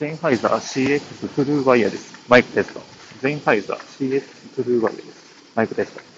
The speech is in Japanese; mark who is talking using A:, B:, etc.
A: ゼンァイザー CX トルーワイヤーです。マイクテスト。ゼンァイザー CX トルーワイヤーです。マイクテスト。